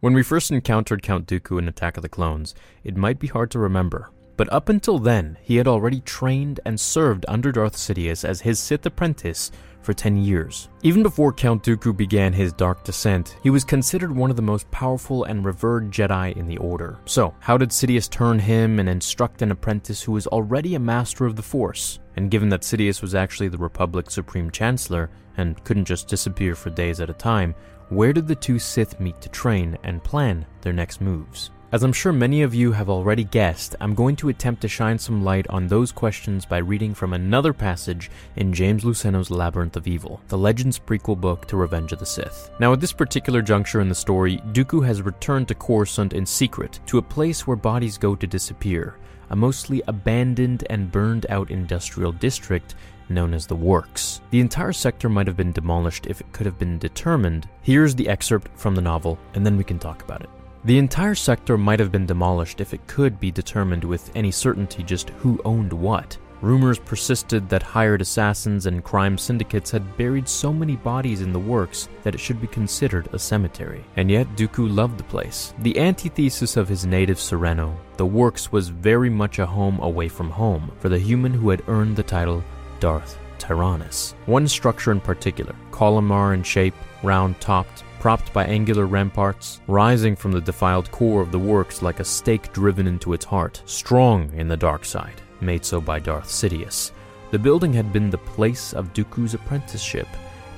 When we first encountered Count Dooku in Attack of the Clones, it might be hard to remember, but up until then, he had already trained and served under Darth Sidious as his Sith apprentice for 10 years. Even before Count Dooku began his dark descent, he was considered one of the most powerful and revered Jedi in the Order. So, how did Sidious turn him and instruct an apprentice who was already a master of the Force? And given that Sidious was actually the Republic's Supreme Chancellor and couldn't just disappear for days at a time, where did the two Sith meet to train and plan their next moves? As I'm sure many of you have already guessed, I'm going to attempt to shine some light on those questions by reading from another passage in James Luceno's Labyrinth of Evil, the Legends prequel book to Revenge of the Sith. Now, at this particular juncture in the story, Dooku has returned to Coruscant in secret, to a place where bodies go to disappear, a mostly abandoned and burned out industrial district known as the Works. The entire sector might have been demolished if it could have been determined. Here's the excerpt from the novel, and then we can talk about it. The entire sector might have been demolished if it could be determined with any certainty just who owned what. Rumors persisted that hired assassins and crime syndicates had buried so many bodies in the works that it should be considered a cemetery. And yet, Dooku loved the place. The antithesis of his native Serenno, the works was very much a home away from home for the human who had earned the title Darth Tyrannus. One structure in particular, columnar in shape, round topped, propped by angular ramparts, rising from the defiled core of the works like a stake driven into its heart, strong in the dark side, made so by Darth Sidious. The building had been the place of Dooku's apprenticeship,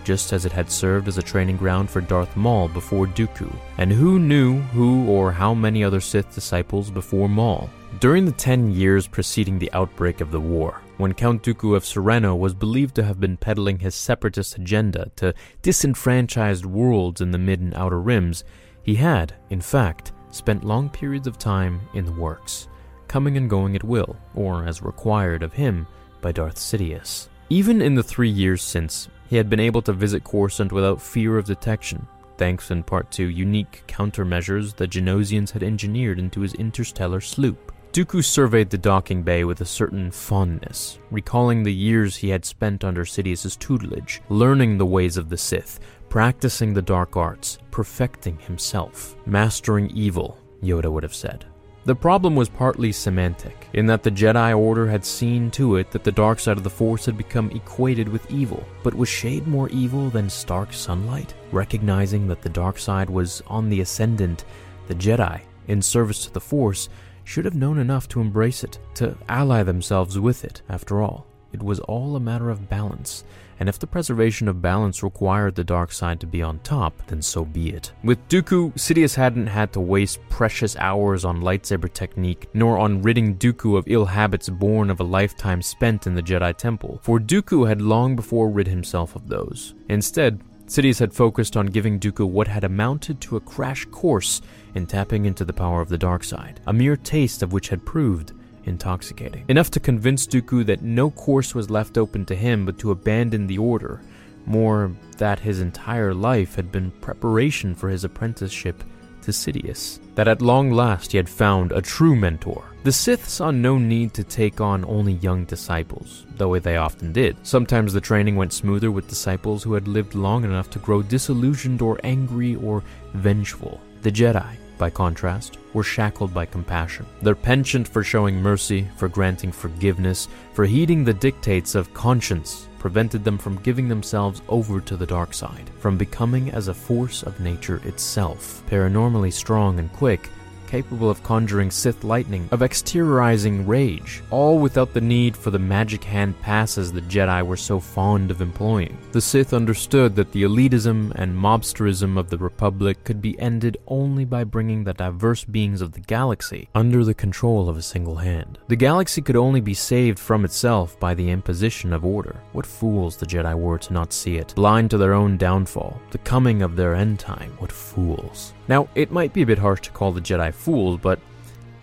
just as it had served as a training ground for Darth Maul before Dooku. And who knew who or how many other Sith disciples before Maul? During the ten years preceding the outbreak of the war, when Count Dooku of Serenno was believed to have been peddling his separatist agenda to disenfranchised worlds in the mid and outer rims, he had, in fact, spent long periods of time in the works, coming and going at will, or as required of him by Darth Sidious. Even in the three years since, he had been able to visit Coruscant without fear of detection, thanks in part to unique countermeasures the Geonosians had engineered into his interstellar sloop. Dooku surveyed the docking bay with a certain fondness, recalling the years he had spent under Sidious's tutelage, learning the ways of the Sith, practicing the dark arts, perfecting himself, mastering evil, Yoda would have said. The problem was partly semantic, in that the Jedi Order had seen to it that the dark side of the Force had become equated with evil. But was Shade more evil than stark sunlight? Recognizing that the dark side was on the ascendant, the Jedi, in service to the Force, should have known enough to embrace it, to ally themselves with it, after all. It was all a matter of balance, and if the preservation of balance required the dark side to be on top, then so be it. With Dooku, Sidious hadn't had to waste precious hours on lightsaber technique, nor on ridding Dooku of ill habits born of a lifetime spent in the Jedi Temple, for Dooku had long before rid himself of those. Instead, Sidious had focused on giving Dooku what had amounted to a crash course in tapping into the power of the dark side, a mere taste of which had proved intoxicating. Enough to convince Dooku that no course was left open to him but to abandon the Order, more that his entire life had been preparation for his apprenticeship to Sidious, that at long last he had found a true mentor. The Sith saw no need to take on only young disciples, though they often did. Sometimes the training went smoother with disciples who had lived long enough to grow disillusioned or angry or vengeful. The Jedi, by contrast, were shackled by compassion. Their penchant for showing mercy, for granting forgiveness, for heeding the dictates of conscience prevented them from giving themselves over to the dark side, from becoming as a force of nature itself, paranormally strong and quick, capable of conjuring Sith lightning, of exteriorizing rage, all without the need for the magic hand passes the Jedi were so fond of employing. The Sith understood that the elitism and mobsterism of the Republic could be ended only by bringing the diverse beings of the galaxy under the control of a single hand. The galaxy could only be saved from itself by the imposition of order. What fools the Jedi were to not see it, blind to their own downfall, the coming of their end time. What fools. Now, it might be a bit harsh to call the Jedi fools, but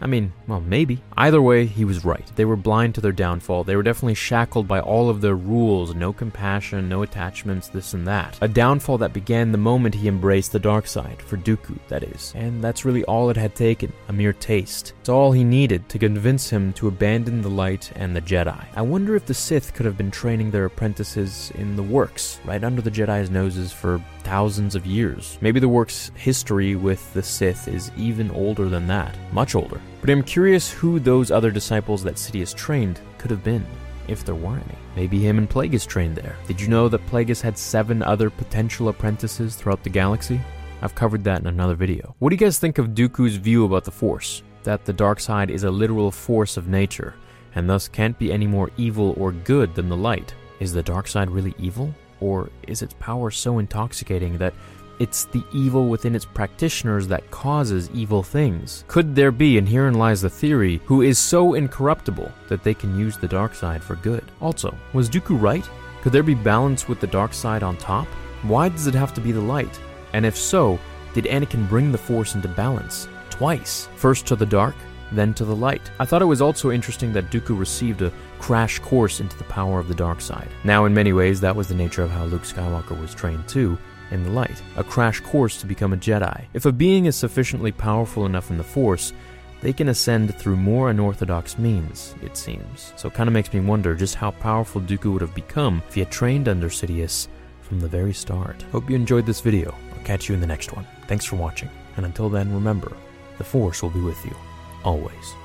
I mean, well, maybe. Either way, he was right. They were blind to their downfall. They were definitely shackled by all of their rules no compassion, no attachments, this and that. A downfall that began the moment he embraced the dark side, for Dooku, that is. And that's really all it had taken a mere taste. It's all he needed to convince him to abandon the light and the Jedi. I wonder if the Sith could have been training their apprentices in the works, right under the Jedi's noses for thousands of years. Maybe the work's history with the Sith is even older than that, much older. But I'm curious who those other disciples that Sidious trained could have been, if there were any. Maybe him and Plagueis trained there. Did you know that Plagueis had seven other potential apprentices throughout the galaxy? I've covered that in another video. What do you guys think of Dooku's view about the Force? That the dark side is a literal force of nature, and thus can't be any more evil or good than the light. Is the dark side really evil? Or is its power so intoxicating that it's the evil within its practitioners that causes evil things. Could there be, and herein lies the theory, who is so incorruptible that they can use the dark side for good? Also, was Dooku right? Could there be balance with the dark side on top? Why does it have to be the light? And if so, did Anakin bring the Force into balance? Twice. First to the dark, then to the light. I thought it was also interesting that Dooku received a crash course into the power of the dark side. Now, in many ways, that was the nature of how Luke Skywalker was trained too, in the light, a crash course to become a Jedi. If a being is sufficiently powerful enough in the Force, they can ascend through more unorthodox means, it seems. So it kind of makes me wonder just how powerful Dooku would have become if he had trained under Sidious from the very start. Hope you enjoyed this video. I'll catch you in the next one. Thanks for watching, and until then, remember, the Force will be with you, always.